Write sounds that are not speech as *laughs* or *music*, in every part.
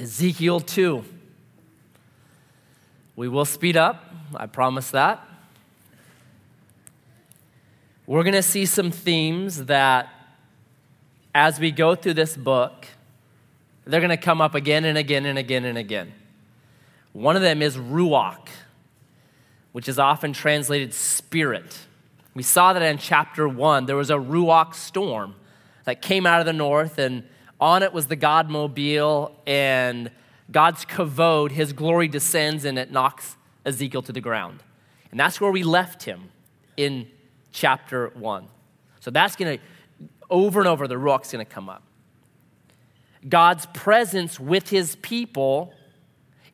Ezekiel 2. We will speed up, I promise that. We're going to see some themes that, as we go through this book, they're going to come up again and again and again and again. One of them is Ruach, which is often translated spirit. We saw that in chapter one. There was a Ruach storm that came out of the north, and on it was the God mobile, and God's kavod, his glory descends, and it knocks Ezekiel to the ground. And that's where we left him in chapter one. So that's going to, over and over, the ruach's going to come up. God's presence with his people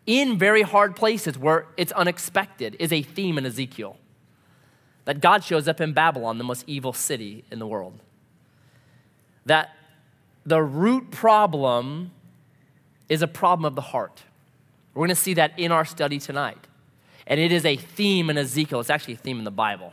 in very hard places where it's unexpected is a theme in Ezekiel. That God shows up in Babylon, the most evil city in the world. That the root problem is a problem of the heart. We're going to see that in our study tonight. And it is a theme in Ezekiel. It's actually a theme in the Bible.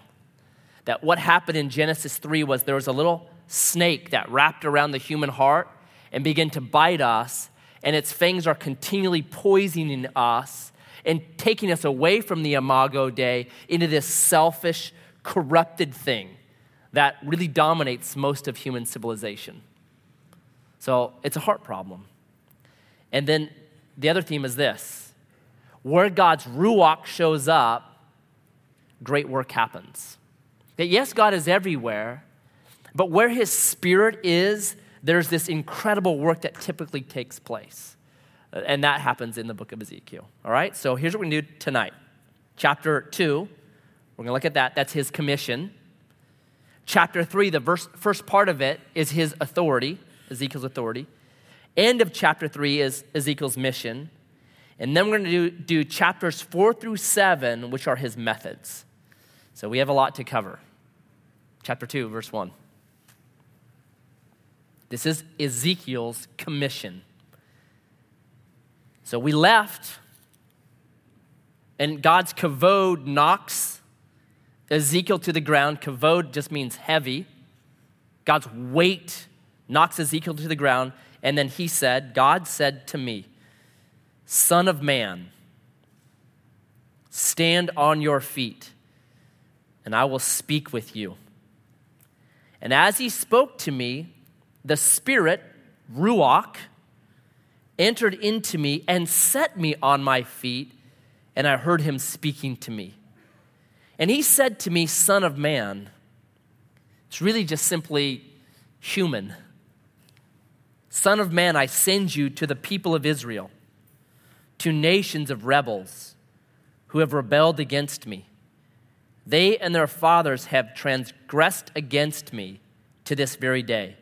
That what happened in Genesis 3 was there was a little snake that wrapped around the human heart and began to bite us, and its fangs are continually poisoning us and taking us away from the Imago Dei into this selfish, corrupted thing that really dominates most of human civilization. So it's a heart problem. And then the other theme is this where God's Ruach shows up, great work happens. That yes, God is everywhere, but where His Spirit is, there's this incredible work that typically takes place. Uh, and that happens in the book of Ezekiel. All right? So here's what to do tonight. Chapter 2, we're going to look at that. That's His commission. Chapter 3, the verse, first part of it is His authority. Ezekiel's authority. End of chapter 3 is Ezekiel's mission. And then we're going to do, do chapters 4 through 7, which are his methods. So we have a lot to cover. Chapter 2, verse 1. This is Ezekiel's commission. So we left, and God's kavod knocks Ezekiel to the ground. Kavod just means heavy. God's weight knocks Ezekiel to the ground, and then he said, God said to me, Son of man, stand on your feet, and I will speak with you. And as he spoke to me, the Spirit, Ruach, entered into me and set me on my feet, and I heard him speaking to me. And he said to me, Son of man, it's really just simply human. Son of man, I send you to the people of Israel, to nations of rebels who have rebelled against me. They and their fathers have transgressed against me to this very day.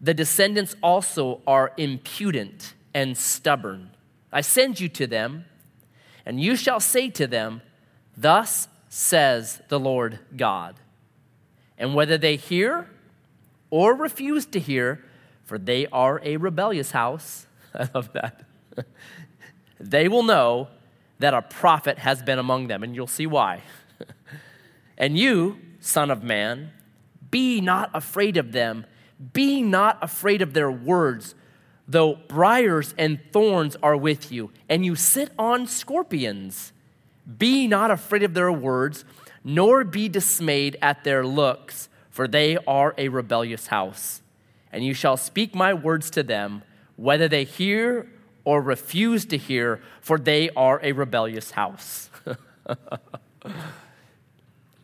The descendants also are impudent and stubborn. I send you to them, and you shall say to them, Thus says the Lord God. And whether they hear or refuse to hear, for they are a rebellious house. *laughs* I love that. *laughs* they will know that a prophet has been among them, and you'll see why. *laughs* and you, son of man, be not afraid of them, be not afraid of their words, though briars and thorns are with you, and you sit on scorpions. Be not afraid of their words, nor be dismayed at their looks, for they are a rebellious house and you shall speak my words to them, whether they hear or refuse to hear, for they are a rebellious house. *laughs*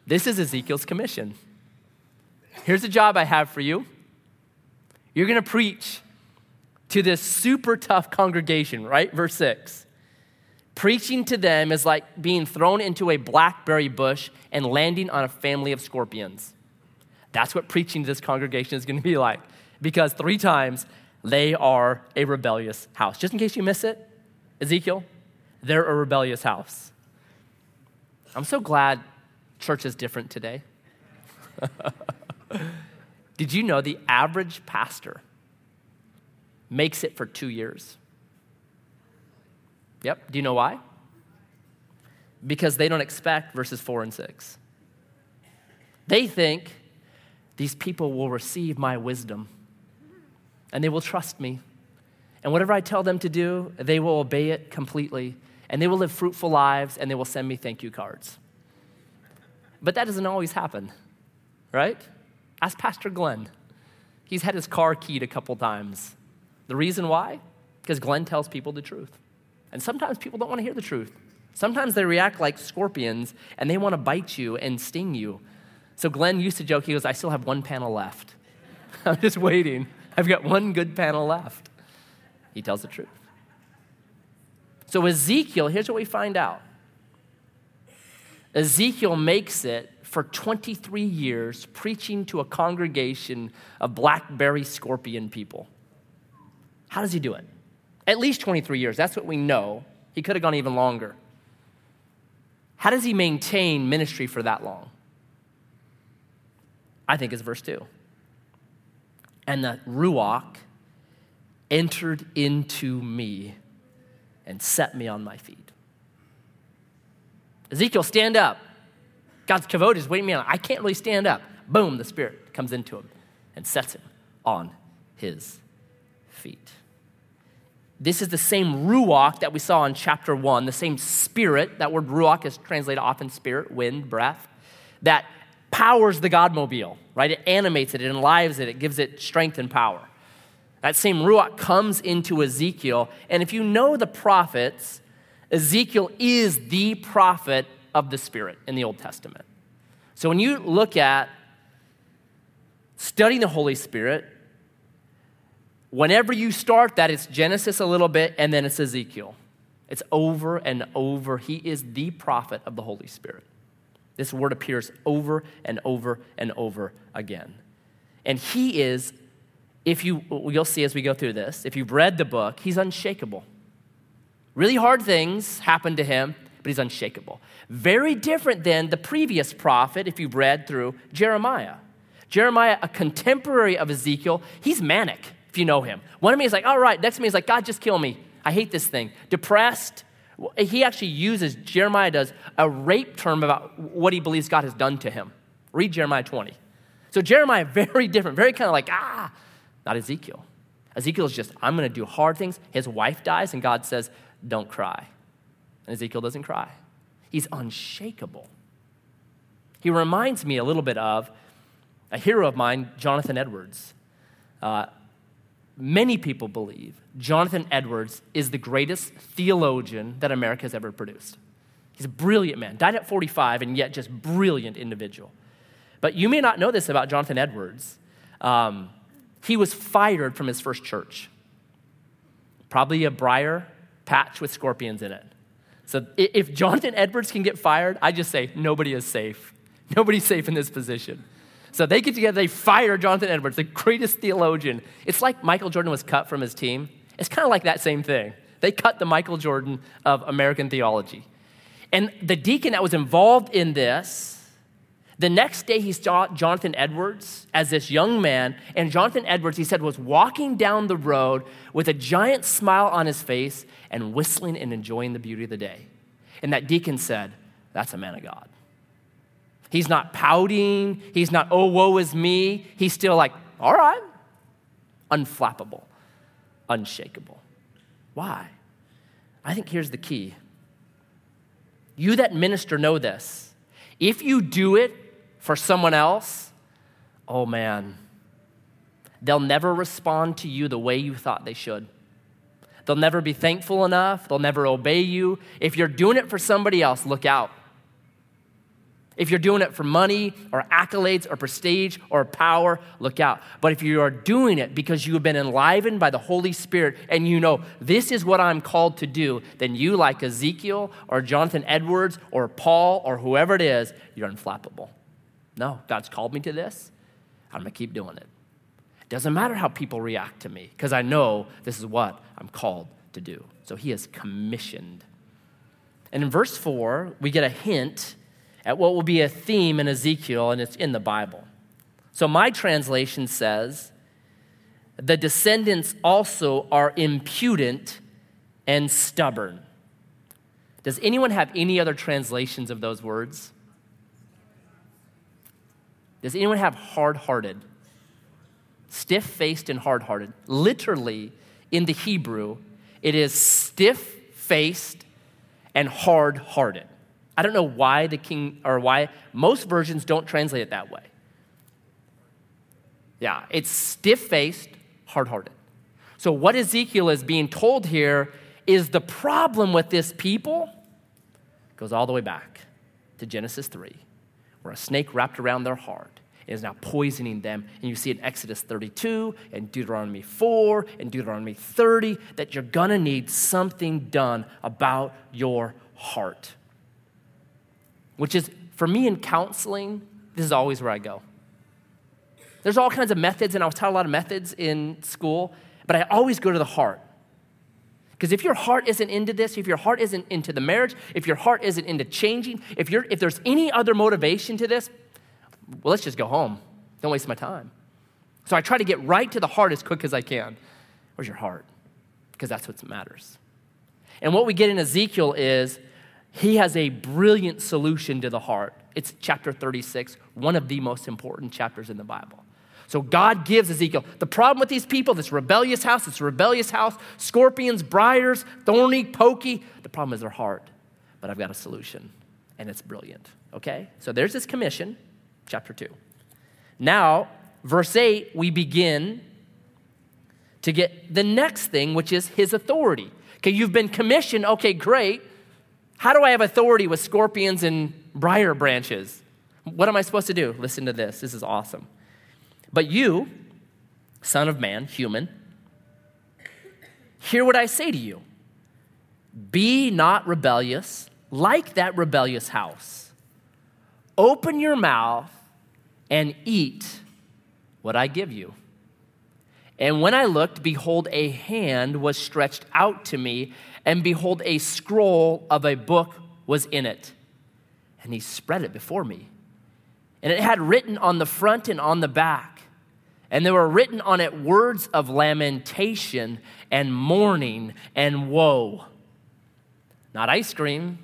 this is Ezekiel's commission. Here's a job I have for you. You're going to preach to this super tough congregation, right? Verse 6. Preaching to them is like being thrown into a blackberry bush and landing on a family of scorpions. That's what preaching to this congregation is going to be like because three times they are a rebellious house. Just in case you miss it, Ezekiel, they're a rebellious house. I'm so glad church is different today. *laughs* Did you know the average pastor makes it for two years? Yep. Do you know why? Because they don't expect verses four and six. They think these people will receive my wisdom and they will trust me And whatever I tell them to do, they will obey it completely. And they will live fruitful lives and they will send me thank you cards. But that doesn't always happen, right? Ask Pastor Glenn. He's had his car keyed a couple times. The reason why? Because Glenn tells people the truth. And sometimes people don't want to hear the truth. Sometimes they react like scorpions and they want to bite you and sting you. So Glenn used to joke, he goes, I still have one panel left. *laughs* I'm just waiting. I've got one good panel left. He tells the truth. So, Ezekiel, here's what we find out Ezekiel makes it for 23 years preaching to a congregation of blackberry scorpion people. How does he do it? At least 23 years. That's what we know. He could have gone even longer. How does he maintain ministry for that long? I think it's verse 2. And the Ruach entered into me and set me on my feet. Ezekiel, stand up. God's kavod is waiting me on. I can't really stand up. Boom, the Spirit comes into him and sets him on his feet. This is the same ruach that we saw in chapter one, the same spirit. That word ruach is translated often spirit, wind, breath, that powers the Godmobile, right? It animates it, it enlives it, it gives it strength and power. That same ruach comes into Ezekiel. And if you know the prophets, Ezekiel is the prophet of the Spirit in the Old Testament. So when you look at studying the Holy Spirit, Whenever you start that, it's Genesis a little bit and then it's Ezekiel. It's over and over. He is the prophet of the Holy Spirit. This word appears over and over and over again. And he is, if you, you'll see as we go through this, if you've read the book, he's unshakable. Really hard things happen to him, but he's unshakable. Very different than the previous prophet, if you've read through Jeremiah. Jeremiah, a contemporary of Ezekiel, he's manic if you know him. One of me is like, all right, next to me is like, God, just kill me. I hate this thing. Depressed. He actually uses, Jeremiah does, a rape term about what he believes God has done to him. Read Jeremiah 20. So Jeremiah, *laughs* very different, very kind of like, ah, not Ezekiel. Ezekiel is just, I'm going to do hard things. His wife dies, and God says, don't cry. And Ezekiel doesn't cry. He's unshakable. He reminds me a little bit of a hero of mine, Jonathan Edwards. Uh, many people believe Jonathan Edwards is the greatest theologian that America has ever produced. He's a brilliant man, died at 45, and yet just brilliant individual. But you may not know this about Jonathan Edwards. Um, he was fired from his first church, probably a briar patch with scorpions in it. So if Jonathan Edwards can get fired, I just say nobody is safe. Nobody's safe in this position. So they get together, they fire Jonathan Edwards, the greatest theologian. It's like Michael Jordan was cut from his team. It's kind of like that same thing. They cut the Michael Jordan of American theology. And the deacon that was involved in this, the next day he saw Jonathan Edwards as this young man, and Jonathan Edwards, he said, was walking down the road with a giant smile on his face and whistling and enjoying the beauty of the day. And that deacon said, That's a man of God. He's not pouting. He's not, oh, woe is me. He's still like, all right, unflappable, unshakable. Why? I think here's the key. You that minister know this. If you do it for someone else, oh man, they'll never respond to you the way you thought they should. They'll never be thankful enough. They'll never obey you. If you're doing it for somebody else, look out. If you're doing it for money or accolades or prestige or power, look out. But if you are doing it because you have been enlivened by the Holy Spirit and you know this is what I'm called to do, then you, like Ezekiel or Jonathan Edwards or Paul or whoever it is, you're unflappable. No, God's called me to this. I'm going to keep doing it. It doesn't matter how people react to me because I know this is what I'm called to do. So he is commissioned. And in verse 4, we get a hint at what will be a theme in Ezekiel, and it's in the Bible. So my translation says, the descendants also are impudent and stubborn. Does anyone have any other translations of those words? Does anyone have hard hearted? Stiff faced and hard hearted. Literally, in the Hebrew, it is stiff faced and hard hearted. I don't know why the king, or why most versions don't translate it that way. Yeah, it's stiff faced, hard hearted. So, what Ezekiel is being told here is the problem with this people goes all the way back to Genesis 3, where a snake wrapped around their heart is now poisoning them. And you see in Exodus 32 and Deuteronomy 4 and Deuteronomy 30 that you're gonna need something done about your heart. Which is, for me in counseling, this is always where I go. There's all kinds of methods, and I was taught a lot of methods in school, but I always go to the heart. Because if your heart isn't into this, if your heart isn't into the marriage, if your heart isn't into changing, if, you're, if there's any other motivation to this, well, let's just go home. Don't waste my time. So I try to get right to the heart as quick as I can. Where's your heart? Because that's what matters. And what we get in Ezekiel is he has a brilliant solution to the heart. It's chapter 36, one of the most important chapters in the Bible. So God gives Ezekiel the problem with these people, this rebellious house, this rebellious house, scorpions, briars, thorny, pokey. The problem is their heart. But I've got a solution, and it's brilliant. Okay? So there's this commission, chapter 2. Now, verse 8, we begin to get the next thing, which is his authority. Okay, you've been commissioned. Okay, great. How do I have authority with scorpions and briar branches? What am I supposed to do? Listen to this. This is awesome. But you, Son of Man, human, hear what I say to you. Be not rebellious like that rebellious house. Open your mouth and eat what I give you. And when I looked, behold, a hand was stretched out to me, and behold, a scroll of a book was in it. And he spread it before me. And it had written on the front and on the back and there were written on it words of lamentation and mourning and woe. Not ice cream.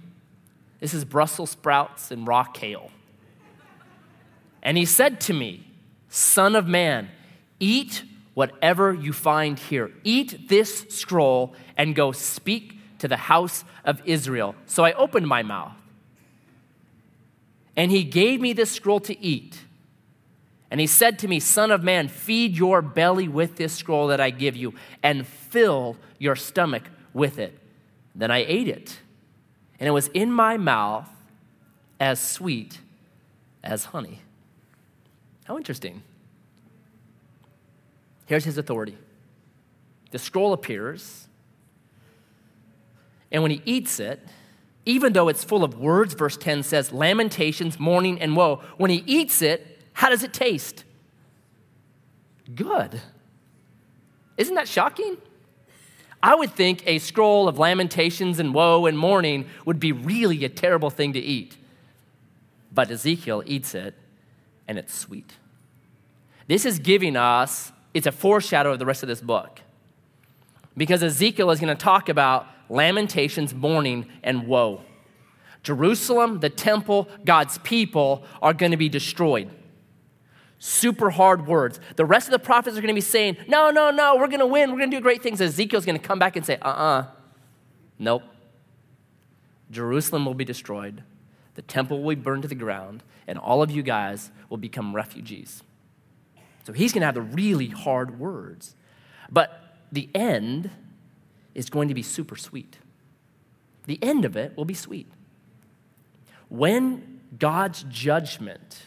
This is Brussels sprouts and raw kale. And he said to me, Son of man, eat whatever you find here. Eat this scroll and go speak to the house of Israel. So I opened my mouth. And he gave me this scroll to eat. And he said to me, Son of man, feed your belly with this scroll that I give you, and fill your stomach with it. Then I ate it, and it was in my mouth as sweet as honey. How interesting. Here's his authority the scroll appears, and when he eats it, even though it's full of words, verse 10 says, lamentations, mourning, and woe, when he eats it, how does it taste? Good. Isn't that shocking? I would think a scroll of lamentations and woe and mourning would be really a terrible thing to eat. But Ezekiel eats it, and it's sweet. This is giving us, it's a foreshadow of the rest of this book. Because Ezekiel is going to talk about lamentations, mourning, and woe. Jerusalem, the temple, God's people are going to be destroyed super hard words. The rest of the prophets are going to be saying, No, no, no, we're going to win. We're going to do great things. Ezekiel's going to come back and say, Uh uh-uh. uh Nope. Jerusalem will be destroyed. The temple will be burned to the ground, and all of you guys will become refugees. So he's going to have the really hard words. But the end is going to be super sweet. The end of it will be sweet. When God's judgment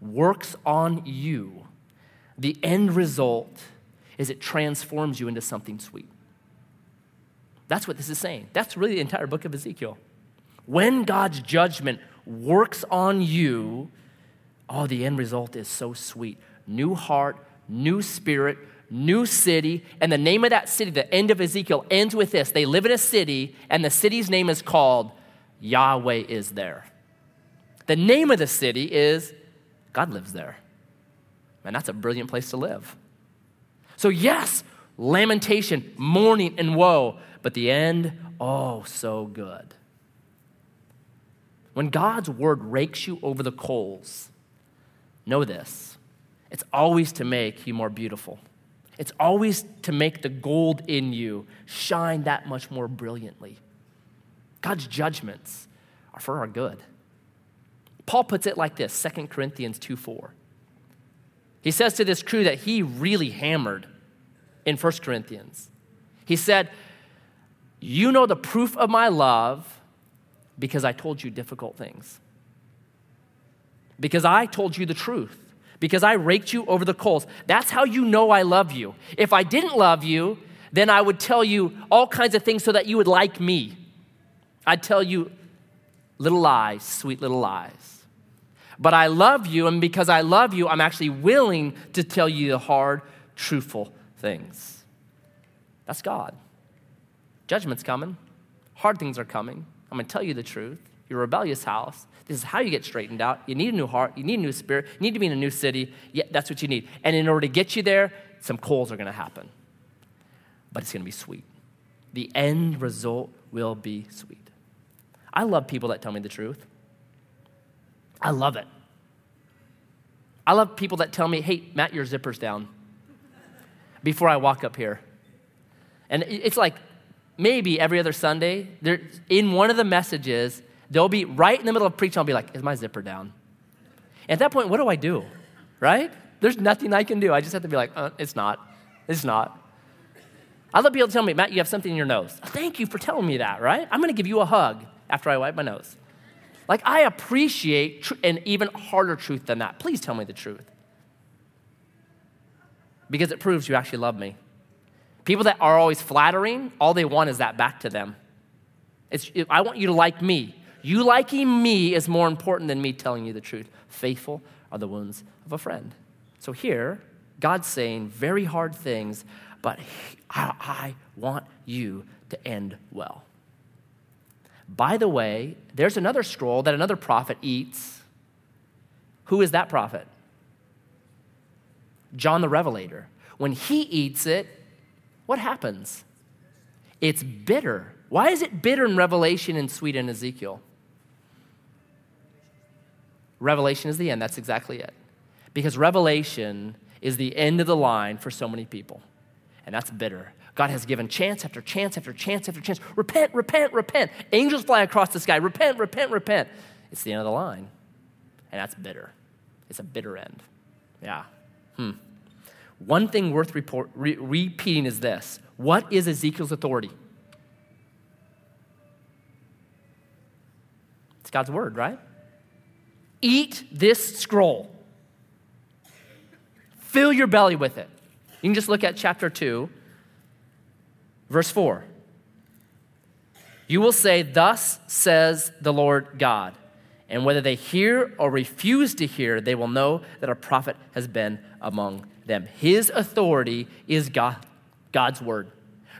works on you, the end result is it transforms you into something sweet. That's what this is saying. That's really the entire book of Ezekiel. When God's judgment works on you, oh, the end result is so sweet. New heart, new spirit, new city. And the name of that city, the end of Ezekiel, ends with this they live in a city, and the city's name is called Yahweh is there. The name of the city is God lives there. Man, that's a brilliant place to live. So, yes, lamentation, mourning, and woe, but the end, oh, so good. When God's word rakes you over the coals, know this it's always to make you more beautiful. It's always to make the gold in you shine that much more brilliantly. God's judgments are for our good. Paul puts it like this 2 Corinthians 2 4. He says to this crew that he really hammered in 1 Corinthians. He said, You know the proof of my love because I told you difficult things. Because I told you the truth. Because I raked you over the coals. That's how you know I love you. If I didn't love you, then I would tell you all kinds of things so that you would like me. I'd tell you little lies, sweet little lies. But I love you, and because I love you, I'm actually willing to tell you the hard, truthful things. That's God. Judgment's coming, hard things are coming. I'm to tell you the truth. Your rebellious house. This is how you get straightened out. You need a new heart. You need a new spirit. You need to be in a new city. Yeah, that's what you need. And in order to get you there, some coals are going to happen. But it's going to be sweet. The end result will be sweet. I love people that tell me the truth. I love it. I love people that tell me, hey, Matt, your zipper's down before I walk up here. And it's like maybe every other Sunday, there, in one of the messages, they'll be right in the middle of preaching, I'll be like, is my zipper down? At that point, what do I do? Right? There's nothing I can do. I just have to be like, uh, it's not. It's not. I love people to tell me, Matt, you have something in your nose. Thank you for telling me that, right? I'm going to give you a hug after I wipe my nose. Like, I appreciate tr- an even harder truth than that. Please tell me the truth. Because it proves you actually love me. People that are always flattering, all they want is that back to them. It's, I want you to like me. You liking me is more important than me telling you the truth. Faithful are the wounds of a friend. So here, God's saying very hard things, but I, I want you to end well. By the way, there's another scroll that another prophet eats. Who is that prophet? John the Revelator. When he eats it, what happens? It's bitter. Why is it bitter in Revelation and sweet in Ezekiel? Revelation is the end. That's exactly it. Because Revelation is the end of the line for so many people. And that's bitter. God has given chance after chance after chance after chance. Repent, repent, repent. Angels fly across the sky. Repent, repent, repent. It's the end of the line. And that's bitter. It's a bitter end. Yeah. Hmm. One thing worth report, re- repeating is this What is Ezekiel's authority? It's God's word, right? Eat this scroll. Fill your belly with it. You can just look at chapter 2, Verse 4 You will say, Thus says the Lord God. And whether they hear or refuse to hear, they will know that a prophet has been among them. His authority is God, God's word.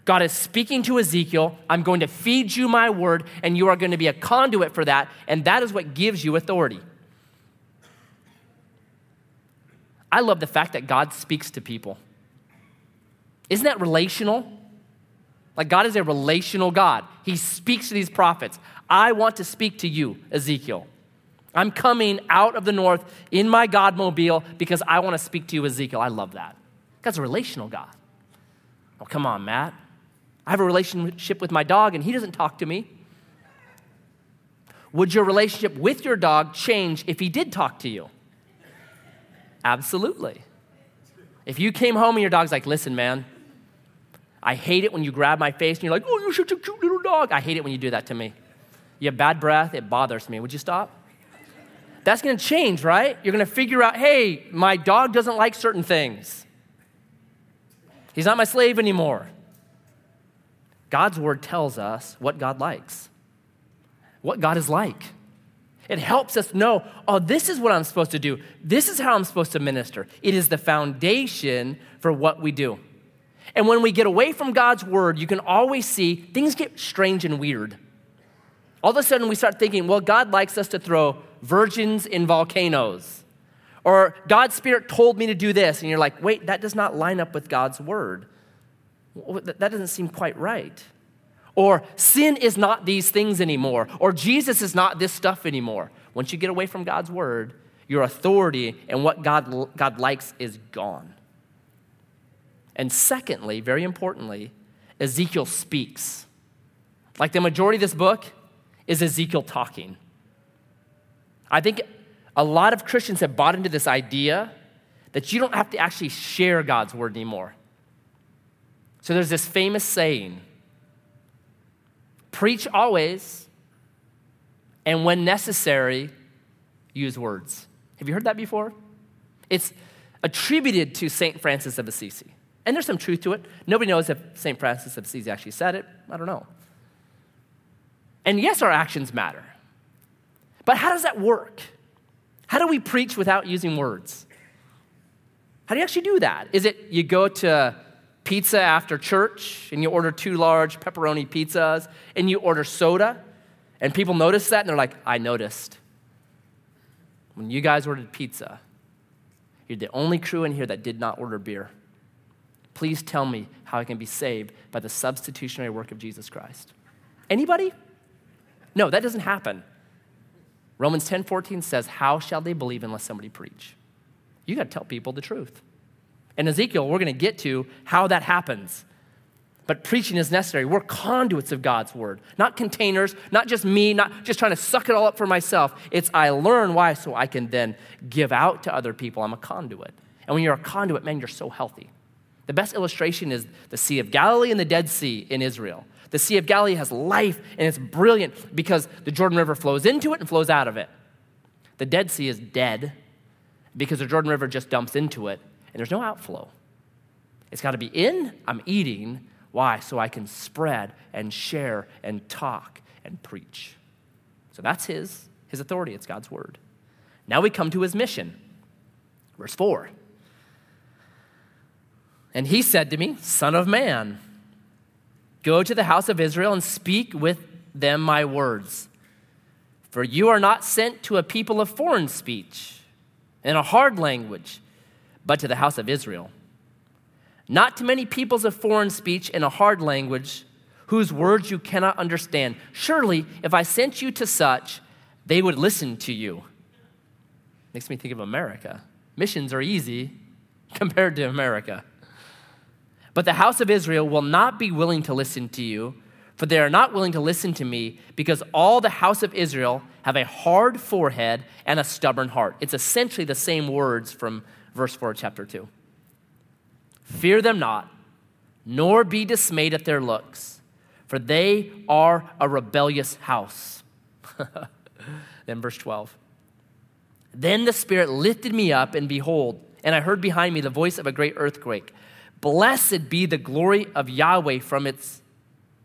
God is speaking to Ezekiel, I'm going to feed you my word, and you are going to be a conduit for that, and that is what gives you authority. I love the fact that God speaks to people. Isn't that relational? Like God is a relational God. He speaks to these prophets. I want to speak to you, Ezekiel. I'm coming out of the north in my God mobile because I want to speak to you, Ezekiel. I love that. God's a relational God. Oh, come on, Matt. I have a relationship with my dog and he doesn't talk to me. Would your relationship with your dog change if he did talk to you? Absolutely. If you came home and your dog's like, listen, man, I hate it when you grab my face and you're like, oh, you're such a cute little dog. I hate it when you do that to me. You have bad breath, it bothers me. Would you stop? That's gonna change, right? You're gonna figure out, hey, my dog doesn't like certain things. He's not my slave anymore. God's word tells us what God likes, what God is like. It helps us know, oh, this is what I'm supposed to do. This is how I'm supposed to minister. It is the foundation for what we do. And when we get away from God's word, you can always see things get strange and weird. All of a sudden, we start thinking, well, God likes us to throw virgins in volcanoes. Or God's Spirit told me to do this. And you're like, wait, that does not line up with God's word. That doesn't seem quite right. Or sin is not these things anymore. Or Jesus is not this stuff anymore. Once you get away from God's word, your authority and what God, God likes is gone. And secondly, very importantly, Ezekiel speaks. Like the majority of this book is Ezekiel talking. I think a lot of Christians have bought into this idea that you don't have to actually share God's word anymore. So there's this famous saying preach always, and when necessary, use words. Have you heard that before? It's attributed to St. Francis of Assisi. And there's some truth to it. Nobody knows if St. Francis of Assisi actually said it. I don't know. And yes, our actions matter. But how does that work? How do we preach without using words? How do you actually do that? Is it you go to pizza after church and you order two large pepperoni pizzas and you order soda and people notice that and they're like, I noticed. When you guys ordered pizza, you're the only crew in here that did not order beer. Please tell me how I can be saved by the substitutionary work of Jesus Christ. Anybody? No, that doesn't happen. Romans 10 14 says, How shall they believe unless somebody preach? You got to tell people the truth. And Ezekiel, we're going to get to how that happens. But preaching is necessary. We're conduits of God's word, not containers, not just me, not just trying to suck it all up for myself. It's I learn why so I can then give out to other people. I'm a conduit. And when you're a conduit, man, you're so healthy. The best illustration is the Sea of Galilee and the Dead Sea in Israel. The Sea of Galilee has life and it's brilliant because the Jordan River flows into it and flows out of it. The Dead Sea is dead because the Jordan River just dumps into it and there's no outflow. It's got to be in, I'm eating. Why? So I can spread and share and talk and preach. So that's his, his authority, it's God's word. Now we come to his mission. Verse 4. And he said to me, Son of man, Go to the house of Israel and speak with them my words. For you are not sent to a people of foreign speech and a hard language, but to the house of Israel. Not to many peoples of foreign speech and a hard language, whose words you cannot understand. Surely, if I sent you to such, they would listen to you. Makes me think of America. Missions are easy *laughs* compared to America. But the house of Israel will not be willing to listen to you, for they are not willing to listen to me, because all the house of Israel have a hard forehead and a stubborn heart. It's essentially the same words from verse 4 of chapter 2. Fear them not, nor be dismayed at their looks, for they are a rebellious house. *laughs* then verse 12. Then the Spirit lifted me up, and behold, and I heard behind me the voice of a great earthquake Blessed be the glory of Yahweh from its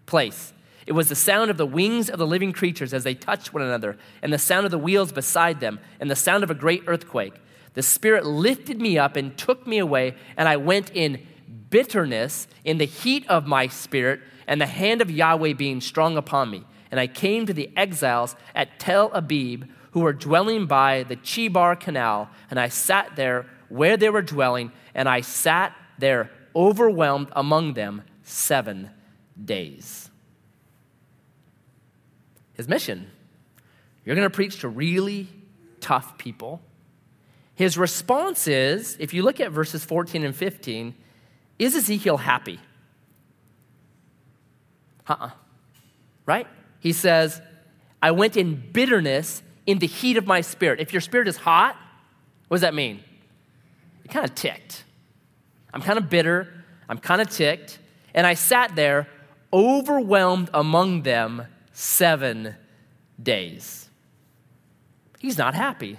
place. It was the sound of the wings of the living creatures as they touched one another, and the sound of the wheels beside them, and the sound of a great earthquake. The Spirit lifted me up and took me away, and I went in bitterness in the heat of my spirit, and the hand of Yahweh being strong upon me. And I came to the exiles at Tel Abib, who were dwelling by the Chebar Canal, and I sat there where they were dwelling, and I sat there overwhelmed among them seven days. His mission you're going to preach to really tough people. His response is if you look at verses 14 and 15, is Ezekiel happy? Uh uh-uh. uh Right? He says, I went in bitterness in the heat of my spirit. If your spirit is hot, what does that mean? It kind of ticked. I'm kind of bitter. I'm kind of ticked. And I sat there, overwhelmed among them seven days. He's not happy.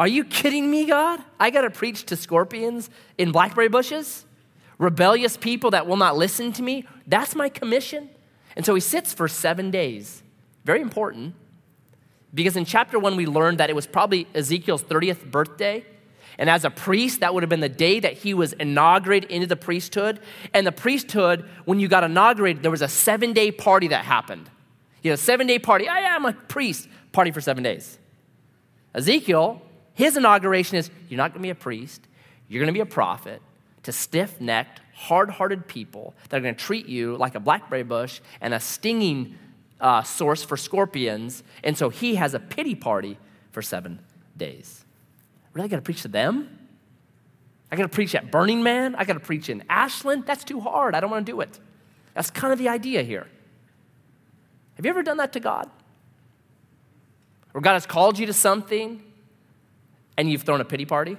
Are you kidding me, God? I got to preach to scorpions in blackberry bushes? Rebellious people that will not listen to me? That's my commission. And so he sits for seven days. Very important. Because in chapter one, we learned that it was probably Ezekiel's 30th birthday. And as a priest, that would have been the day that he was inaugurated into the priesthood. And the priesthood, when you got inaugurated, there was a seven day party that happened. You know, seven day party. I am a priest. Party for seven days. Ezekiel, his inauguration is you're not going to be a priest, you're going to be a prophet to stiff necked, hard hearted people that are going to treat you like a blackberry bush and a stinging uh, source for scorpions. And so he has a pity party for seven days. Really got to preach to them? I got to preach at Burning Man. I got to preach in Ashland. That's too hard. I don't want to do it. That's kind of the idea here. Have you ever done that to God? Or God has called you to something and you've thrown a pity party?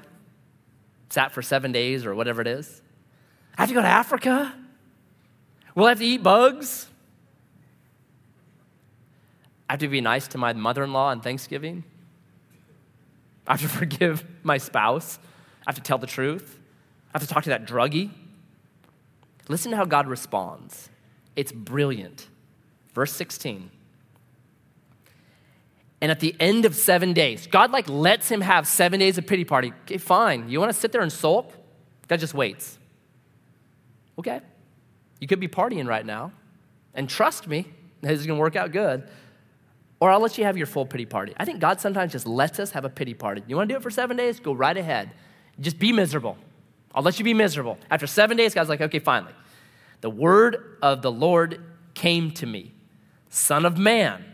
Sat for seven days or whatever it is? I have to go to Africa? Will I have to eat bugs? I have to be nice to my mother in law on Thanksgiving? I have to *laughs* forgive my spouse? I have to tell the truth? I have to talk to that druggie? Listen to how God responds. It's brilliant. Verse 16. And at the end of seven days, God like lets him have seven days of pity party. Okay, fine. You want to sit there and sulk? God just waits. Okay. You could be partying right now. And trust me, this is going to work out good. Or I'll let you have your full pity party. I think God sometimes just lets us have a pity party. You want to do it for seven days? Go right ahead. Just be miserable. I'll let you be miserable. After seven days, God's like, okay, finally. The word of the Lord came to me Son of man,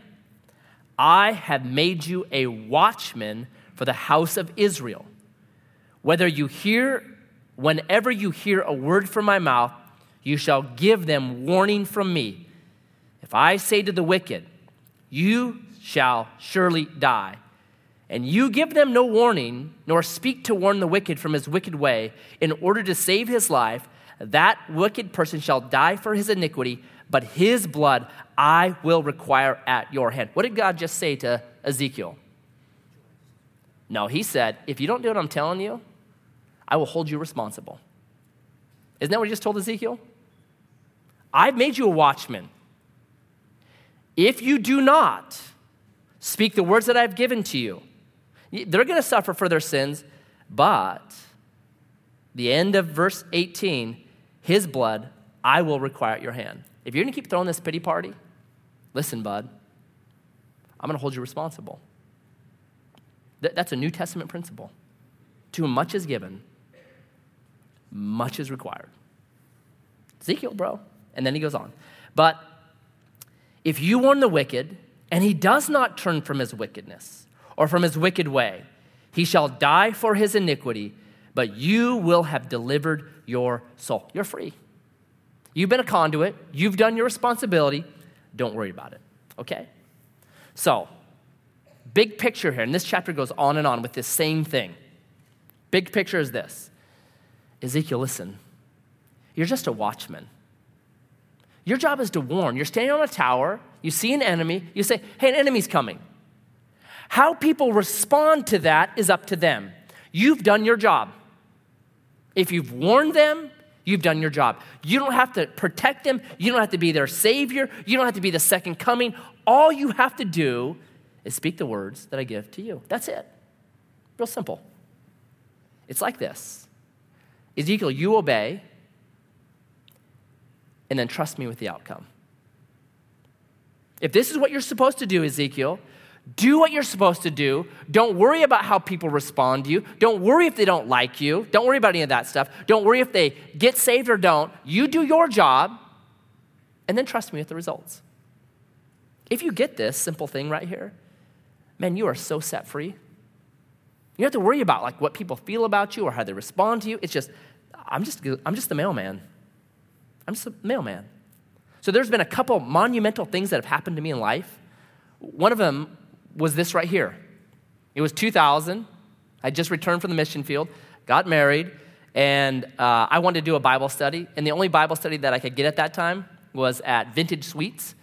I have made you a watchman for the house of Israel. Whether you hear, whenever you hear a word from my mouth, you shall give them warning from me. If I say to the wicked, You shall surely die, and you give them no warning, nor speak to warn the wicked from his wicked way, in order to save his life, that wicked person shall die for his iniquity, but his blood I will require at your hand. What did God just say to Ezekiel? No, he said, If you don't do what I'm telling you, I will hold you responsible. Isn't that what he just told Ezekiel? I've made you a watchman. If you do not speak the words that I've given to you, they're going to suffer for their sins, but the end of verse 18, his blood I will require at your hand. If you're going to keep throwing this pity party, listen, bud, I'm going to hold you responsible. that's a New Testament principle. To whom much is given, much is required. Ezekiel, bro. And then he goes on. But if you warn the wicked, and he does not turn from his wickedness or from his wicked way, he shall die for his iniquity, but you will have delivered your soul. You're free. You've been a conduit, you've done your responsibility. Don't worry about it, okay? So, big picture here, and this chapter goes on and on with this same thing. Big picture is this Ezekiel, listen, you're just a watchman. Your job is to warn. You're standing on a tower, you see an enemy, you say, hey, an enemy's coming. How people respond to that is up to them. You've done your job. If you've warned them, you've done your job. You don't have to protect them, you don't have to be their savior, you don't have to be the second coming. All you have to do is speak the words that I give to you. That's it. Real simple. It's like this Ezekiel, you obey, and then trust me with the outcome. If this is what you're supposed to do, Ezekiel, do what you're supposed to do. Don't worry about how people respond to you. Don't worry if they don't like you. Don't worry about any of that stuff. Don't worry if they get saved or don't. You do your job and then trust me with the results. If you get this simple thing right here, man, you are so set free. You don't have to worry about like what people feel about you or how they respond to you. It's just I'm just I'm just the mailman. I'm just a mailman. So there's been a couple monumental things that have happened to me in life. One of them was this right here. It was 2000. I just returned from the mission field, got married, and uh, I wanted to do a Bible study. And the only Bible study that I could get at that time was at Vintage Suites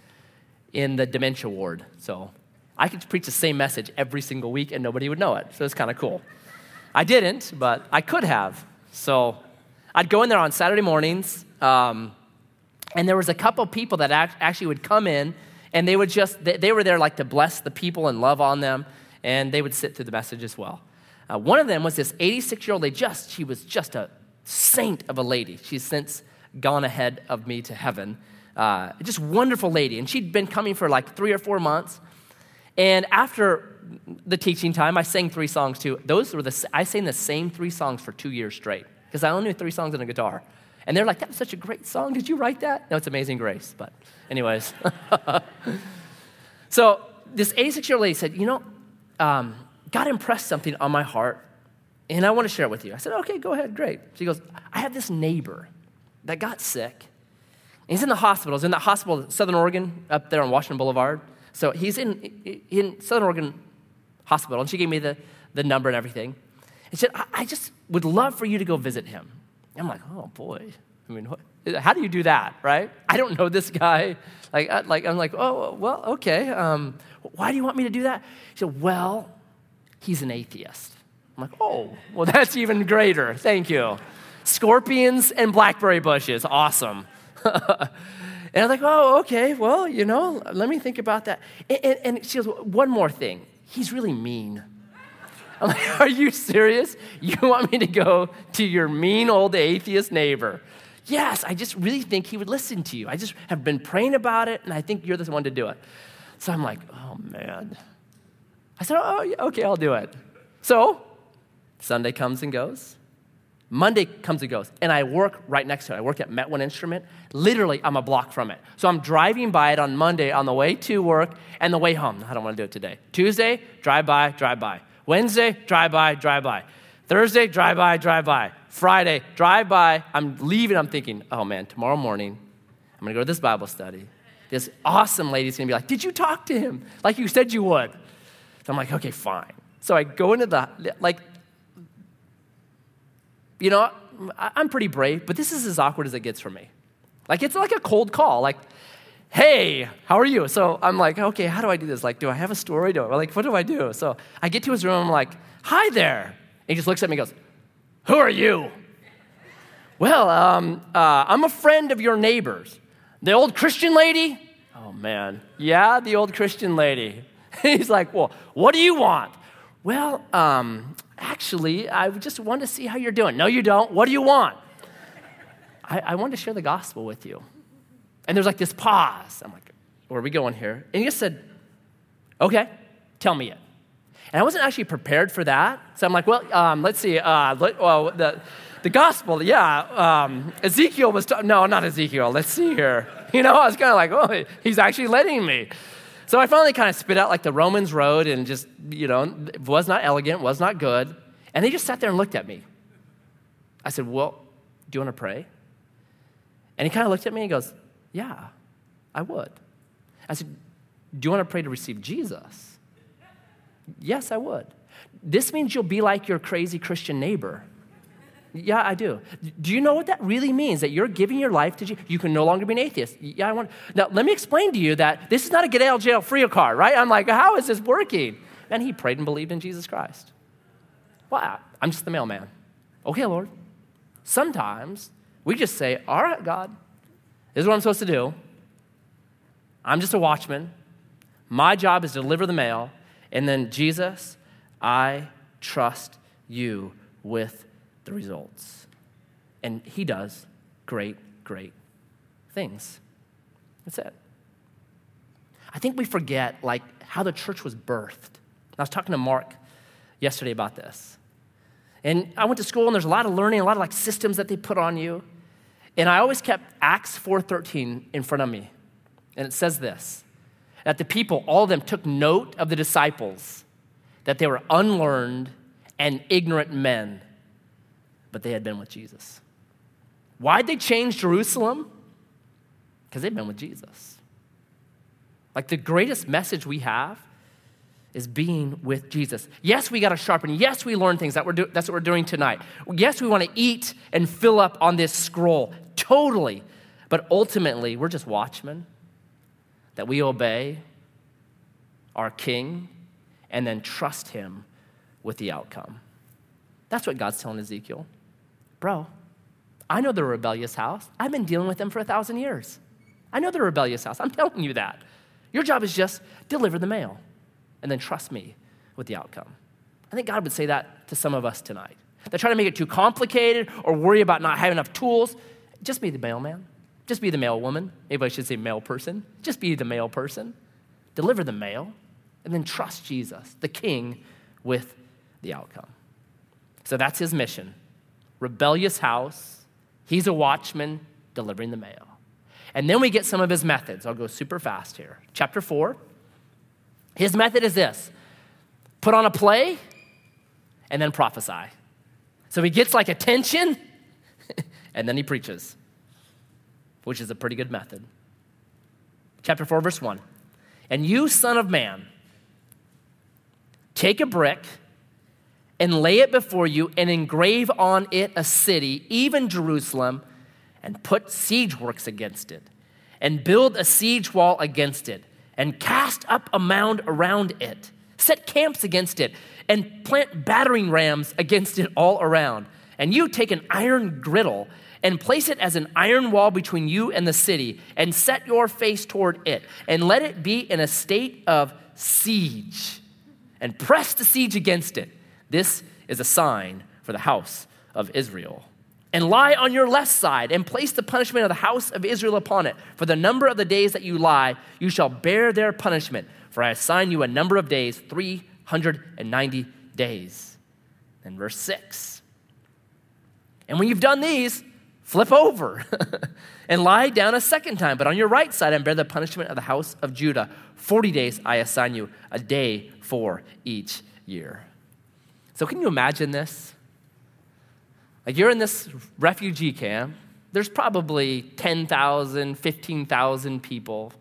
in the dementia ward. So I could preach the same message every single week and nobody would know it. So it's kind of cool. I didn't, but I could have. So I'd go in there on Saturday mornings. Um, and there was a couple people that actually would come in and they would just, they were there like to bless the people and love on them. And they would sit through the message as well. Uh, one of them was this 86 year old they just, she was just a saint of a lady. She's since gone ahead of me to heaven. Uh, just wonderful lady. And she'd been coming for like three or four months. And after the teaching time, I sang three songs too. Those were the, I sang the same three songs for two years straight because I only knew three songs on a guitar. And they're like, that was such a great song. Did you write that? No, it's Amazing Grace. But, anyways. *laughs* so, this 86 year old lady said, You know, um, God impressed something on my heart. And I want to share it with you. I said, Okay, go ahead, great. She goes, I have this neighbor that got sick. He's in the hospital. He's in the hospital, in Southern Oregon, up there on Washington Boulevard. So he's in, in Southern Oregon Hospital. And she gave me the, the number and everything. And she said, I, I just would love for you to go visit him. I'm like, oh boy. I mean, what? how do you do that, right? *laughs* I don't know this guy. Like, I, like I'm like, oh, well, okay. Um, why do you want me to do that? He said, well, he's an atheist. I'm like, oh, well, *laughs* that's even greater. Thank you. Scorpions and blackberry bushes. Awesome. *laughs* and I'm like, oh, okay. Well, you know, let me think about that. And, and, and she goes, one more thing. He's really mean. I'm like, *laughs* are you serious? You want me to go to your mean old atheist neighbor? Yes, I just really think he would listen to you. I just have been praying about it, and I think you're the one to do it. So I'm like, oh man. I said, oh, okay, I'll do it. So Sunday comes and goes. Monday comes and goes, and I work right next to it. I work at Met One Instrument. Literally, I'm a block from it. So I'm driving by it on Monday on the way to work and the way home. I don't want to do it today. Tuesday, drive by, drive by. Wednesday, drive by, drive by. Thursday, drive by, drive by. Friday, drive by. I'm leaving. I'm thinking, oh man, tomorrow morning, I'm going to go to this Bible study. This awesome lady's going to be like, did you talk to him like you said you would? So I'm like, okay, fine. So I go into the, like, you know, I'm pretty brave, but this is as awkward as it gets for me. Like, it's like a cold call. Like, hey, how are you? So I'm like, okay, how do I do this? Like, do I have a story? Do I, like, what do I do? So I get to his room, I'm like, hi there. And he just looks at me and goes, who are you? Well, um, uh, I'm a friend of your neighbor's. The old Christian lady? Oh, man. Yeah, the old Christian lady. *laughs* He's like, well, what do you want? Well, um, actually, I just want to see how you're doing. No, you don't. What do you want? I, I want to share the gospel with you. And there's like this pause. I'm like, where are we going here? And he just said, okay, tell me it. And I wasn't actually prepared for that. So I'm like, well, um, let's see. Uh, let, well, the, the gospel, yeah. Um, Ezekiel was, no, not Ezekiel. Let's see here. *laughs* You know, I was kind of like, oh, he's actually letting me. So I finally kind of spit out like the Romans road and just, you know, was not elegant, was not good. And they just sat there and looked at me. I said, well, do you want to pray? And he kind of looked at me and goes, yeah, I would. I said, do you want to pray to receive Jesus? Yes, I would. This means you'll be like your crazy Christian neighbor. Yeah, I do. Do you know what that really means? That you're giving your life to Jesus. You can no longer be an atheist. Yeah, I want. Now, let me explain to you that this is not a get out of jail free card, right? I'm like, how is this working? And he prayed and believed in Jesus Christ. Well, I'm just the mailman. Okay, Lord. Sometimes we just say, all right, God, this is what I'm supposed to do. I'm just a watchman. My job is to deliver the mail. And then, Jesus, I trust you with the results. And he does great, great things. That's it. I think we forget, like, how the church was birthed. I was talking to Mark yesterday about this. And I went to school, and there's a lot of learning, a lot of like systems that they put on you. And I always kept Acts 4:13 in front of me. And it says this that the people, all of them, took note of the disciples, that they were unlearned and ignorant men, but they had been with Jesus. Why'd they change Jerusalem? Because they've been with Jesus. Like the greatest message we have is being with Jesus. Yes, we got to sharpen. Yes, we learn things. That we're do- that's what we're doing tonight. Yes, we want to eat and fill up on this scroll. Totally. But ultimately, we're just watchmen that we obey our king and then trust him with the outcome. That's what God's telling Ezekiel. Bro, I know a rebellious house. I've been dealing with them for a thousand years. I know a rebellious house. I'm telling you that. Your job is just deliver the mail and then trust me with the outcome. I think God would say that to some of us tonight. They're trying to make it too complicated or worry about not having enough tools. Just be the mailman. Just be the mail woman. Maybe I should say male person. Just be the male person. Deliver the mail, and then trust Jesus, the king, with the outcome. So that's his mission. Rebellious house. He's a watchman delivering the mail. And then we get some of his methods. I'll go super fast here. Chapter 4. His method is this put on a play and then prophesy. So he gets like attention *laughs* and then he preaches, which is a pretty good method. Chapter 4, verse 1. And you, son of man, take a brick and lay it before you and engrave on it a city, even Jerusalem, and put siege works against it, and build a siege wall against it, and cast up a mound around it, set camps against it, and plant battering rams against it all around. And you take an iron griddle and place it as an iron wall between you and the city, and set your face toward it, and let it be in a state of siege, and press the siege against it this is a sign for the house of Israel. And lie on your left side, and place the punishment of the house of Israel upon it. For the number of the days that you lie, you shall bear their punishment. For I assign you a number of days, 390 days. And verse 6. And when you've done these, flip over *laughs* and lie down a second time, but on your right side, and bear the punishment of the house of Judah. 40 days I assign you, a day for each year. So, can you imagine this? Like, you're in this refugee camp, there's probably 10,000, 15,000 people,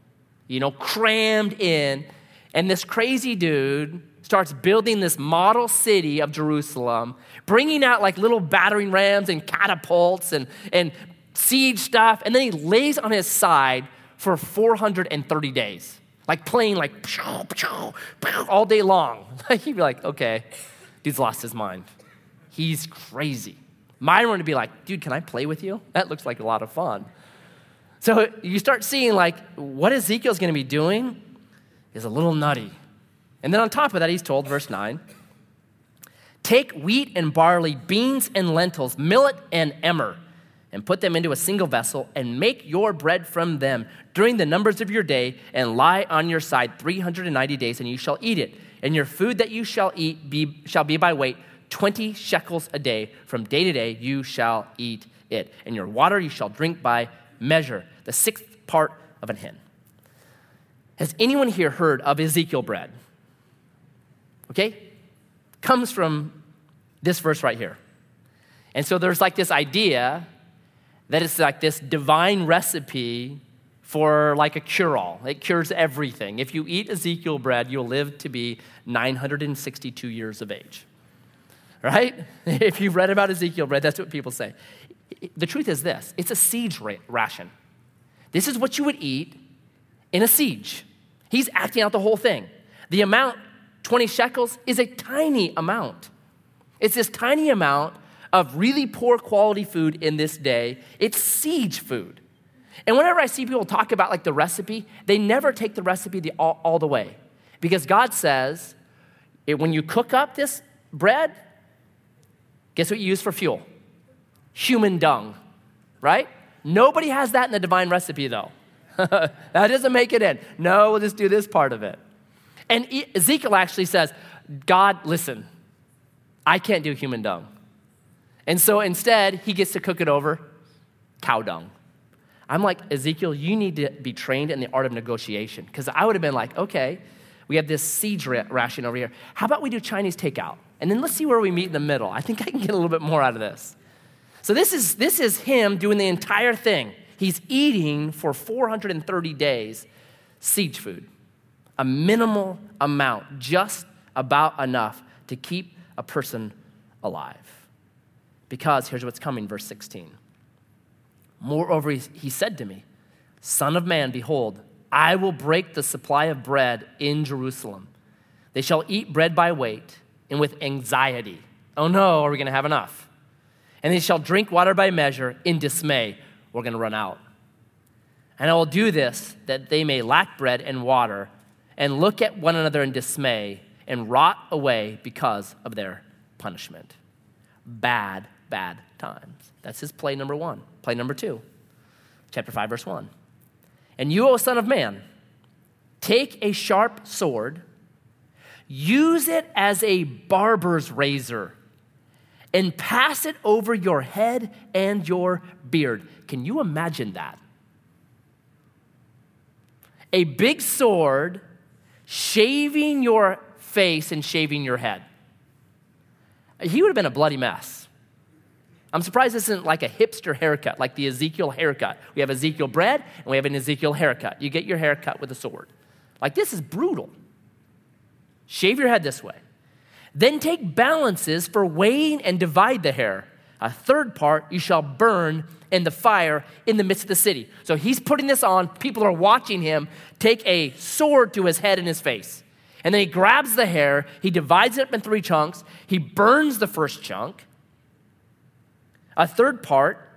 you know, crammed in, and this crazy dude starts building this model city of Jerusalem, bringing out like little battering rams and catapults and, and siege stuff, and then he lays on his side for 430 days, like playing like all day long. *laughs* Like he'd be like, okay, Dude's lost his mind. He's crazy. Myron would be like, dude, can I play with you? That looks like a lot of fun. So you start seeing like what Ezekiel's going to be doing is a little nutty. And then on top of that, he's told, verse 9, take wheat and barley, beans and lentils, millet and emmer, and put them into a single vessel, and make your bread from them during the numbers of your day, and lie on your side 390 days, and you shall eat it and your food that you shall eat be, shall be by weight 20 shekels a day. From day to day you shall eat it. And your water you shall drink by measure, the sixth part of an hin. Has anyone here heard of Ezekiel bread? Okay? Comes from this verse right here. And so there's like this idea that it's like this divine recipe for like a cure all. It cures everything. If you eat Ezekiel bread, you'll live to be 962 years of age. Right? *laughs* If you've read about Ezekiel bread, that's what people say. The truth is this it's a siege ration. This is what you would eat in a siege. He's acting out the whole thing. The amount, 20 shekels, is a tiny amount. It's this tiny amount of really poor quality food in this day. It's siege food. And whenever I see people talk about like the recipe, they never take the recipe the, all, all the way. Because God says, it, when you cook up this bread, guess what you use for fuel? Human dung, right? Nobody has that in the divine recipe though. *laughs* that doesn't make it in. No, we'll just do this part of it. And Ezekiel actually says, God, listen, I can't do human dung. And so instead, he gets to cook it over cow dung. I'm like, Ezekiel, you need to be trained in the art of negotiation. Because I would have been like, okay, we have this siege ration over here. How about we do Chinese takeout? And then let's see where we meet in the middle. I think I can get a little bit more out of this. So this is, this is him doing the entire thing. He's eating for 430 days siege food, a minimal amount, just about enough to keep a person alive. Because here's what's coming, verse 16. Moreover, he said to me, Son of man, behold, I will break the supply of bread in Jerusalem. They shall eat bread by weight and with anxiety. Oh no, are we going to have enough? And they shall drink water by measure in dismay. We're going to run out. And I will do this that they may lack bread and water and look at one another in dismay and rot away because of their punishment. Bad, bad times. That's his play number one. Play number two, chapter 5, verse 1. And you, O Son of Man, take a sharp sword, use it as a barber's razor, and pass it over your head and your beard. Can you imagine that? A big sword shaving your face and shaving your head. He would have been a bloody mess. I'm surprised this isn't like a hipster haircut, like the Ezekiel haircut. We have Ezekiel bread and we have an Ezekiel haircut. You get your hair cut with a sword. Like, this is brutal. Shave your head this way. Then take balances for weighing and divide the hair. A third part you shall burn in the fire in the midst of the city. So he's putting this on. People are watching him take a sword to his head and his face. And then he grabs the hair, he divides it up in three chunks, he burns the first chunk. A third part,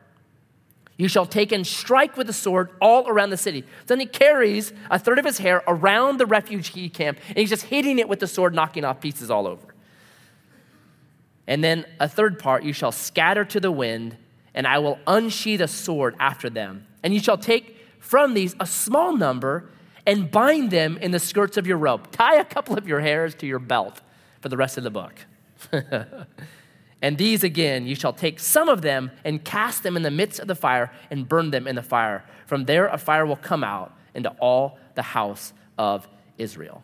you shall take and strike with the sword all around the city. Then he carries a third of his hair around the refugee camp, and he's just hitting it with the sword, knocking off pieces all over. And then a third part, you shall scatter to the wind, and I will unsheath a sword after them. And you shall take from these a small number and bind them in the skirts of your robe. Tie a couple of your hairs to your belt for the rest of the book. *laughs* And these again, you shall take some of them and cast them in the midst of the fire and burn them in the fire. From there, a fire will come out into all the house of Israel.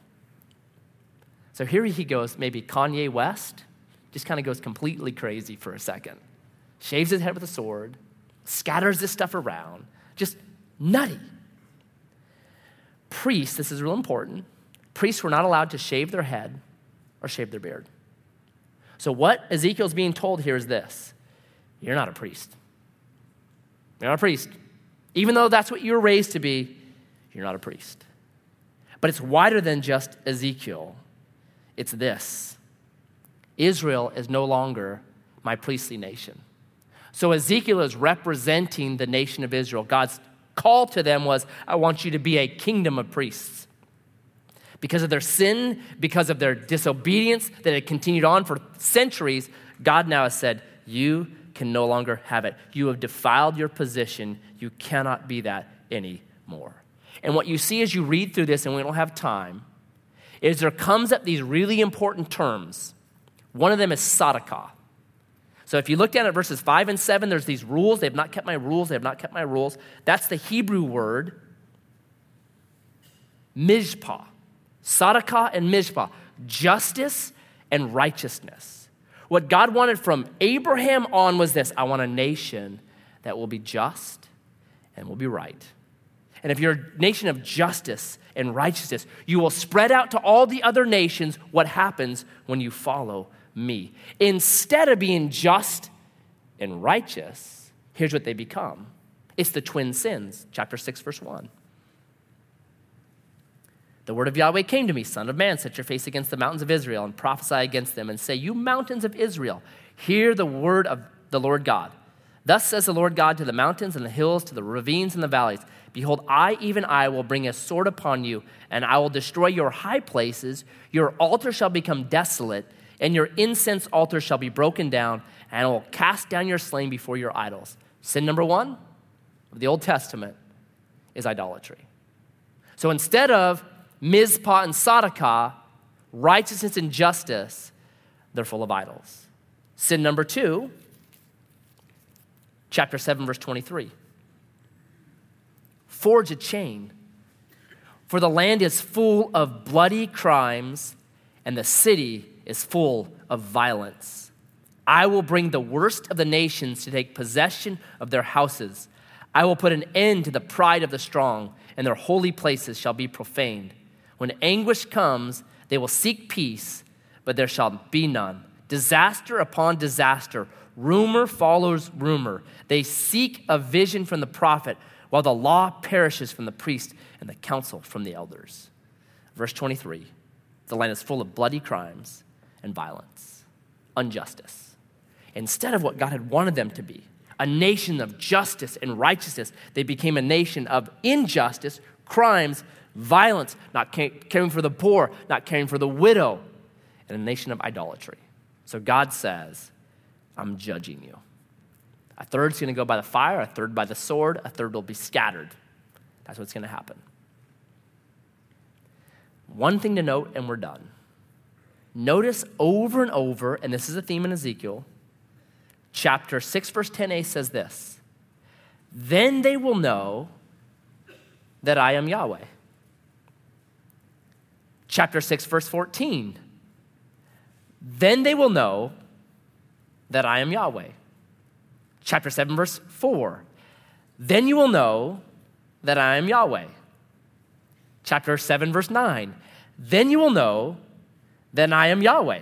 So here he goes, maybe Kanye West, just kind of goes completely crazy for a second. Shaves his head with a sword, scatters this stuff around, just nutty. Priests, this is real important, priests were not allowed to shave their head or shave their beard. So, what Ezekiel's being told here is this you're not a priest. You're not a priest. Even though that's what you were raised to be, you're not a priest. But it's wider than just Ezekiel. It's this Israel is no longer my priestly nation. So Ezekiel is representing the nation of Israel. God's call to them was, I want you to be a kingdom of priests because of their sin, because of their disobedience that had continued on for centuries, God now has said, You can no longer have it. You have defiled your position. You cannot be that anymore. And what you see as you read through this, and we don't have time, is there comes up these really important terms. One of them is tzedakah. So if you look down at verses 5 and 7, there's these rules. They have not kept my rules. They have not kept my rules. That's the Hebrew word, mishpah. Tzedakah and Mishpah, justice and righteousness. What God wanted from Abraham on was this I want a nation that will be just and will be right. And if you're a nation of justice and righteousness, you will spread out to all the other nations what happens when you follow me. Instead of being just and righteous, here's what they become it's the twin sins, chapter 6, verse 1. The word of Yahweh came to me, Son of man, set your face against the mountains of Israel and prophesy against them and say, You mountains of Israel, hear the word of the Lord God. Thus says the Lord God to the mountains and the hills, to the ravines and the valleys Behold, I, even I, will bring a sword upon you, and I will destroy your high places. Your altar shall become desolate, and your incense altar shall be broken down, and I will cast down your slain before your idols. Sin number one of the Old Testament is idolatry. So instead of Mishpah and Tzedakah, righteousness and justice, they're full of idols. Sin number two, chapter 7, verse 23. Forge a chain, for the land is full of bloody crimes, and the city is full of violence. I will bring the worst of the nations to take possession of their houses. I will put an end to the pride of the strong, and their holy places shall be profaned. When anguish comes, they will seek peace, but there shall be none. Disaster upon disaster, rumor follows rumor. They seek a vision from the prophet, while the law perishes from the priest and the counsel from the elders. Verse 23 the land is full of bloody crimes and violence, injustice. Instead of what God had wanted them to be, a nation of justice and righteousness, they became a nation of injustice, crimes, violence, not caring for the poor, not caring for the widow, and a nation of idolatry. So God says, I'm judging you. A third's going to go by the fire, a third by the sword, a third will be scattered. That's what's going to happen. One thing to note, and we're done. Notice over and over, and this is a theme in Ezekiel, chapter 6, verse 10a says this Then they will know that I am Yahweh chapter 6, verse 14. Then they will know that I am Yahweh. Chapter 7, verse 4. Then you will know that I am Yahweh. Chapter 7, verse 9. Then you will know that I am Yahweh.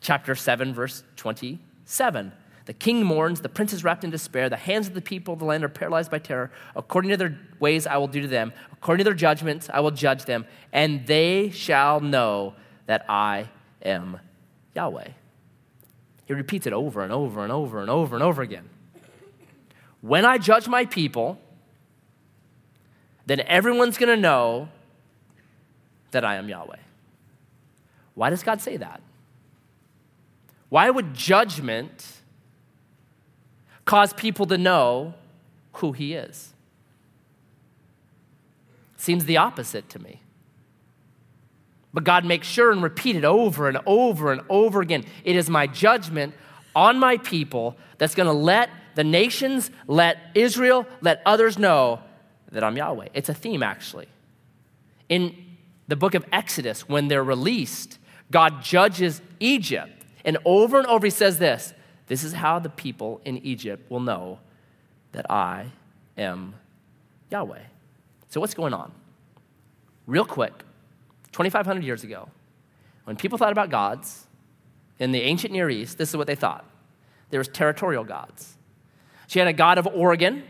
Chapter 7, verse 27. The king mourns, the prince is wrapped in despair, the hands of the people of the land are paralyzed by terror. According to their ways, I will do to them. According to their judgments, I will judge them, and they shall know that I am Yahweh. He repeats it over and over and over and over and over again. When I judge my people, then everyone's going to know that I am Yahweh. Why does God say that? Why would judgment cause people to know who He is? Seems the opposite to me. But God makes sure and repeat it over and over and over again. It is my judgment on my people that's going to let the nations, let Israel, let others know that I'm Yahweh. It's a theme, actually. In the book of Exodus, when they're released, God judges Egypt. And over and over, he says this This is how the people in Egypt will know that I am Yahweh. So, what's going on? Real quick, 2,500 years ago, when people thought about gods in the ancient Near East, this is what they thought there was territorial gods. She had a god of Oregon,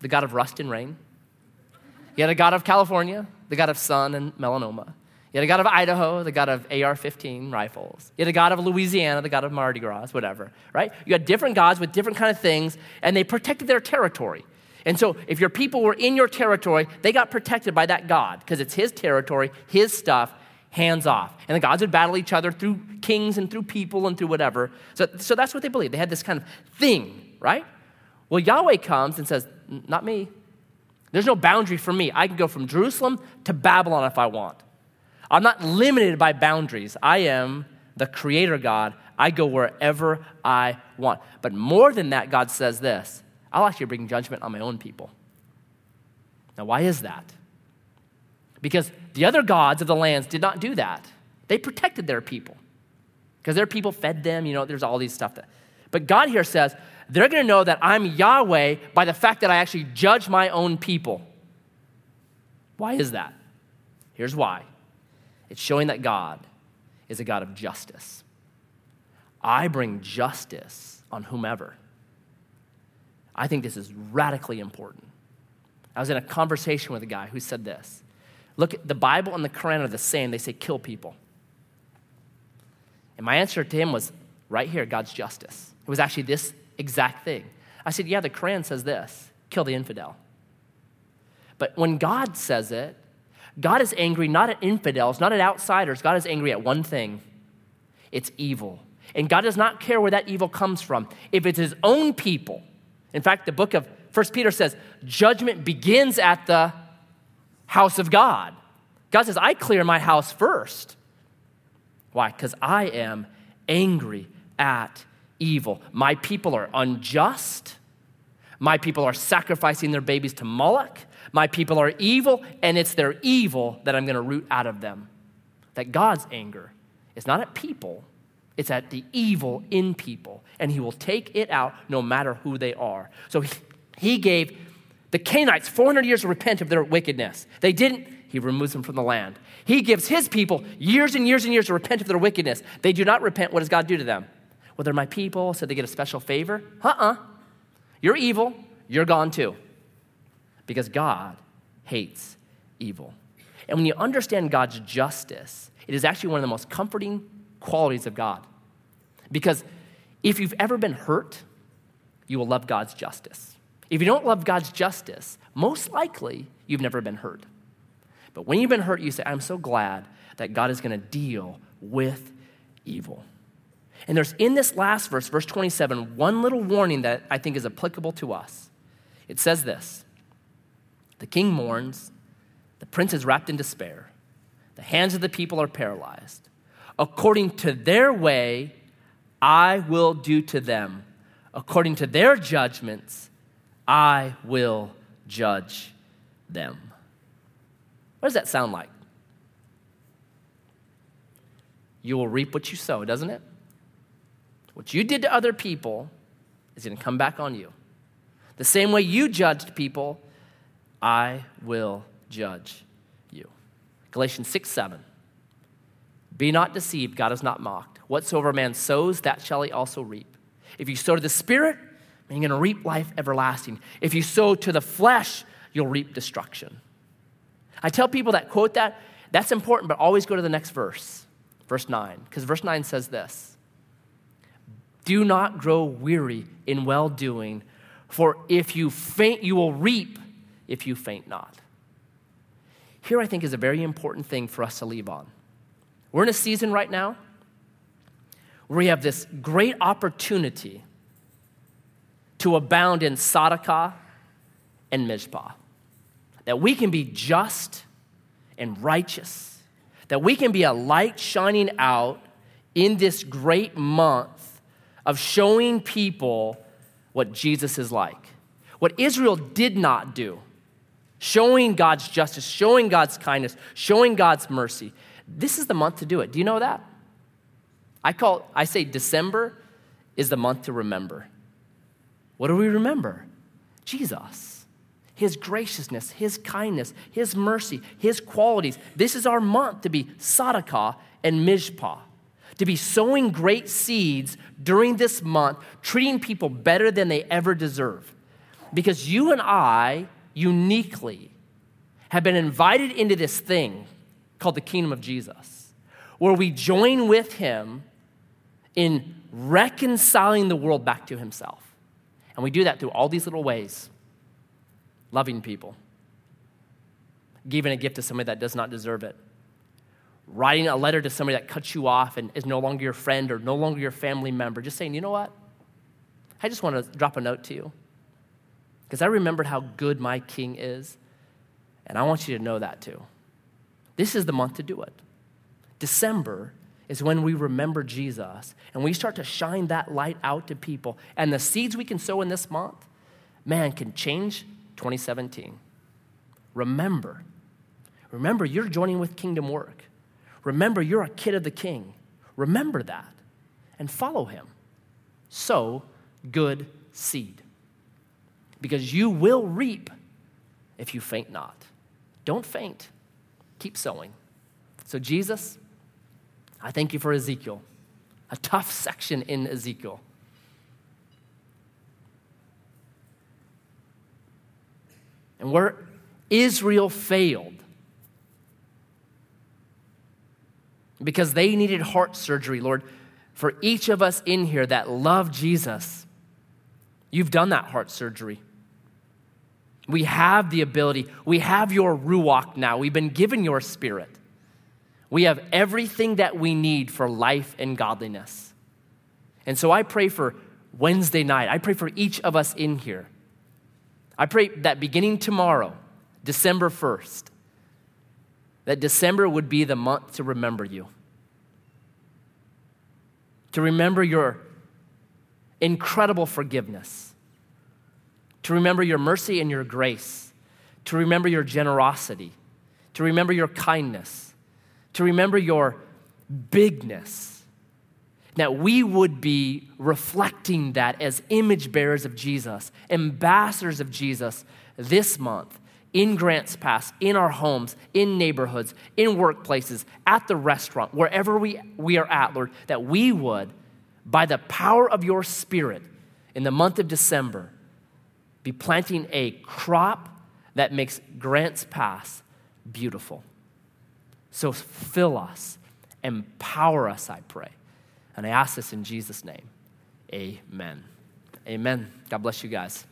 the god of rust and rain. You had a god of California, the god of sun and melanoma. You had a god of Idaho, the god of AR 15 rifles. You had a god of Louisiana, the god of Mardi Gras, whatever, right? You had different gods with different kind of things, and they protected their territory. And so if your people were in your territory, they got protected by that god because it's his territory, his stuff, hands off. And the gods would battle each other through kings and through people and through whatever. So, so that's what they believed. They had this kind of thing, right? Well, Yahweh comes and says, Not me. There's no boundary for me. I can go from Jerusalem to Babylon if I want. I'm not limited by boundaries. I am the creator God. I go wherever I want. But more than that, God says this I'll actually bring judgment on my own people. Now, why is that? Because the other gods of the lands did not do that. They protected their people because their people fed them. You know, there's all these stuff that. But God here says, they're going to know that I'm Yahweh by the fact that I actually judge my own people. Why is that? Here's why it's showing that God is a God of justice. I bring justice on whomever. I think this is radically important. I was in a conversation with a guy who said this Look, the Bible and the Quran are the same. They say kill people. And my answer to him was right here God's justice. It was actually this exact thing. I said, Yeah, the Quran says this kill the infidel. But when God says it, God is angry not at infidels, not at outsiders. God is angry at one thing it's evil. And God does not care where that evil comes from. If it's his own people, in fact, the book of First Peter says, judgment begins at the house of God. God says, I clear my house first. Why? Because I am angry at evil. My people are unjust. My people are sacrificing their babies to Moloch. My people are evil, and it's their evil that I'm going to root out of them. That God's anger is not at people, it's at the evil in people, and He will take it out no matter who they are. So He, gave the Canaanites 400 years to repent of their wickedness. They didn't, He removes them from the land. He gives His people years and years and years to repent of their wickedness. They do not repent. What does God do to them? Well, they're my people, so they get a special favor. Uh uh-uh. uh. you are evil, you're gone too. Because God hates evil. And when you understand God's justice, it is actually one of the most comforting qualities of God. Because if you've ever been hurt, you will love God's justice. If you don't love God's justice, most likely you've never been hurt. But when you've been hurt, you say, I'm so glad that God is going to deal with evil. And there's in this last verse, verse 27, one little warning that I think is applicable to us. It says this The king mourns, the prince is wrapped in despair, the hands of the people are paralyzed. According to their way, I will do to them. According to their judgments, I will judge them. What does that sound like? You will reap what you sow, doesn't it? What you did to other people, is going to come back on you. The same way you judged people, I will judge you. Galatians 6 7. Be not deceived, God is not mocked. Whatsoever man sows, that shall he also reap. If you sow to the Spirit, you're going to reap life everlasting. If you sow to the flesh, you'll reap destruction. I tell people that quote that, that's important, but always go to the next verse, verse 9, because verse 9 says this Do not grow weary in well doing, for if you faint, you will reap if you faint not. Here, I think, is a very important thing for us to leave on. We're in a season right now where we have this great opportunity to abound in Tzedakah and Mishpah. That we can be just and righteous, that we can be a light shining out in this great month of showing people what Jesus is like. What Israel did not do, showing God's justice, showing God's kindness, showing God's mercy. This is the month to do it. Do you know that? I call I say December is the month to remember. What do we remember? Jesus his graciousness, His kindness, His mercy, His qualities. This is our month to be Tzedakah and Mishpah, to be sowing great seeds during this month, treating people better than they ever deserve. Because you and I uniquely have been invited into this thing called the kingdom of Jesus, where we join with Him in reconciling the world back to Himself. And we do that through all these little ways loving people, giving a gift to somebody that does not deserve it, writing a letter to somebody that cuts you off and is no longer your friend or no longer your family member, just saying, you know what? I just want to drop a note to you because I remembered how good my king is, and I want you to know that too. This is the month to do it. December is when we remember Jesus and we start to shine that light out to people. And the seeds we can sow in this month, man, can change 2017. Remember, remember you're joining with kingdom work. Remember you're a kid of the king. Remember that and follow him. Sow good seed. Because you will reap if you faint not. Don't faint, keep sowing. So, Jesus, I thank you for Ezekiel, a tough section in Ezekiel. and where Israel failed because they needed heart surgery, Lord, for each of us in here that love Jesus, you've done that heart surgery. We have the ability, we have your Ruach now, we've been given your spirit. We have everything that we need for life and godliness. And so I pray for Wednesday night. I pray for each of us in here I pray that beginning tomorrow, December 1st, that December would be the month to remember you. To remember your incredible forgiveness. To remember your mercy and your grace. To remember your generosity. To remember your kindness. To remember your bigness that we would be reflecting that as image bearers of Jesus, ambassadors of Jesus this month in Grants Pass, in our homes, in neighborhoods, in workplaces, at the restaurant, wherever we, we are at, Lord, that we would, by the power of your Spirit, in the month of December, be planting a crop that makes Grants Pass beautiful. So fill us, empower us, I pray. And I ask this in Jesus' name. Amen. Amen. God bless you guys.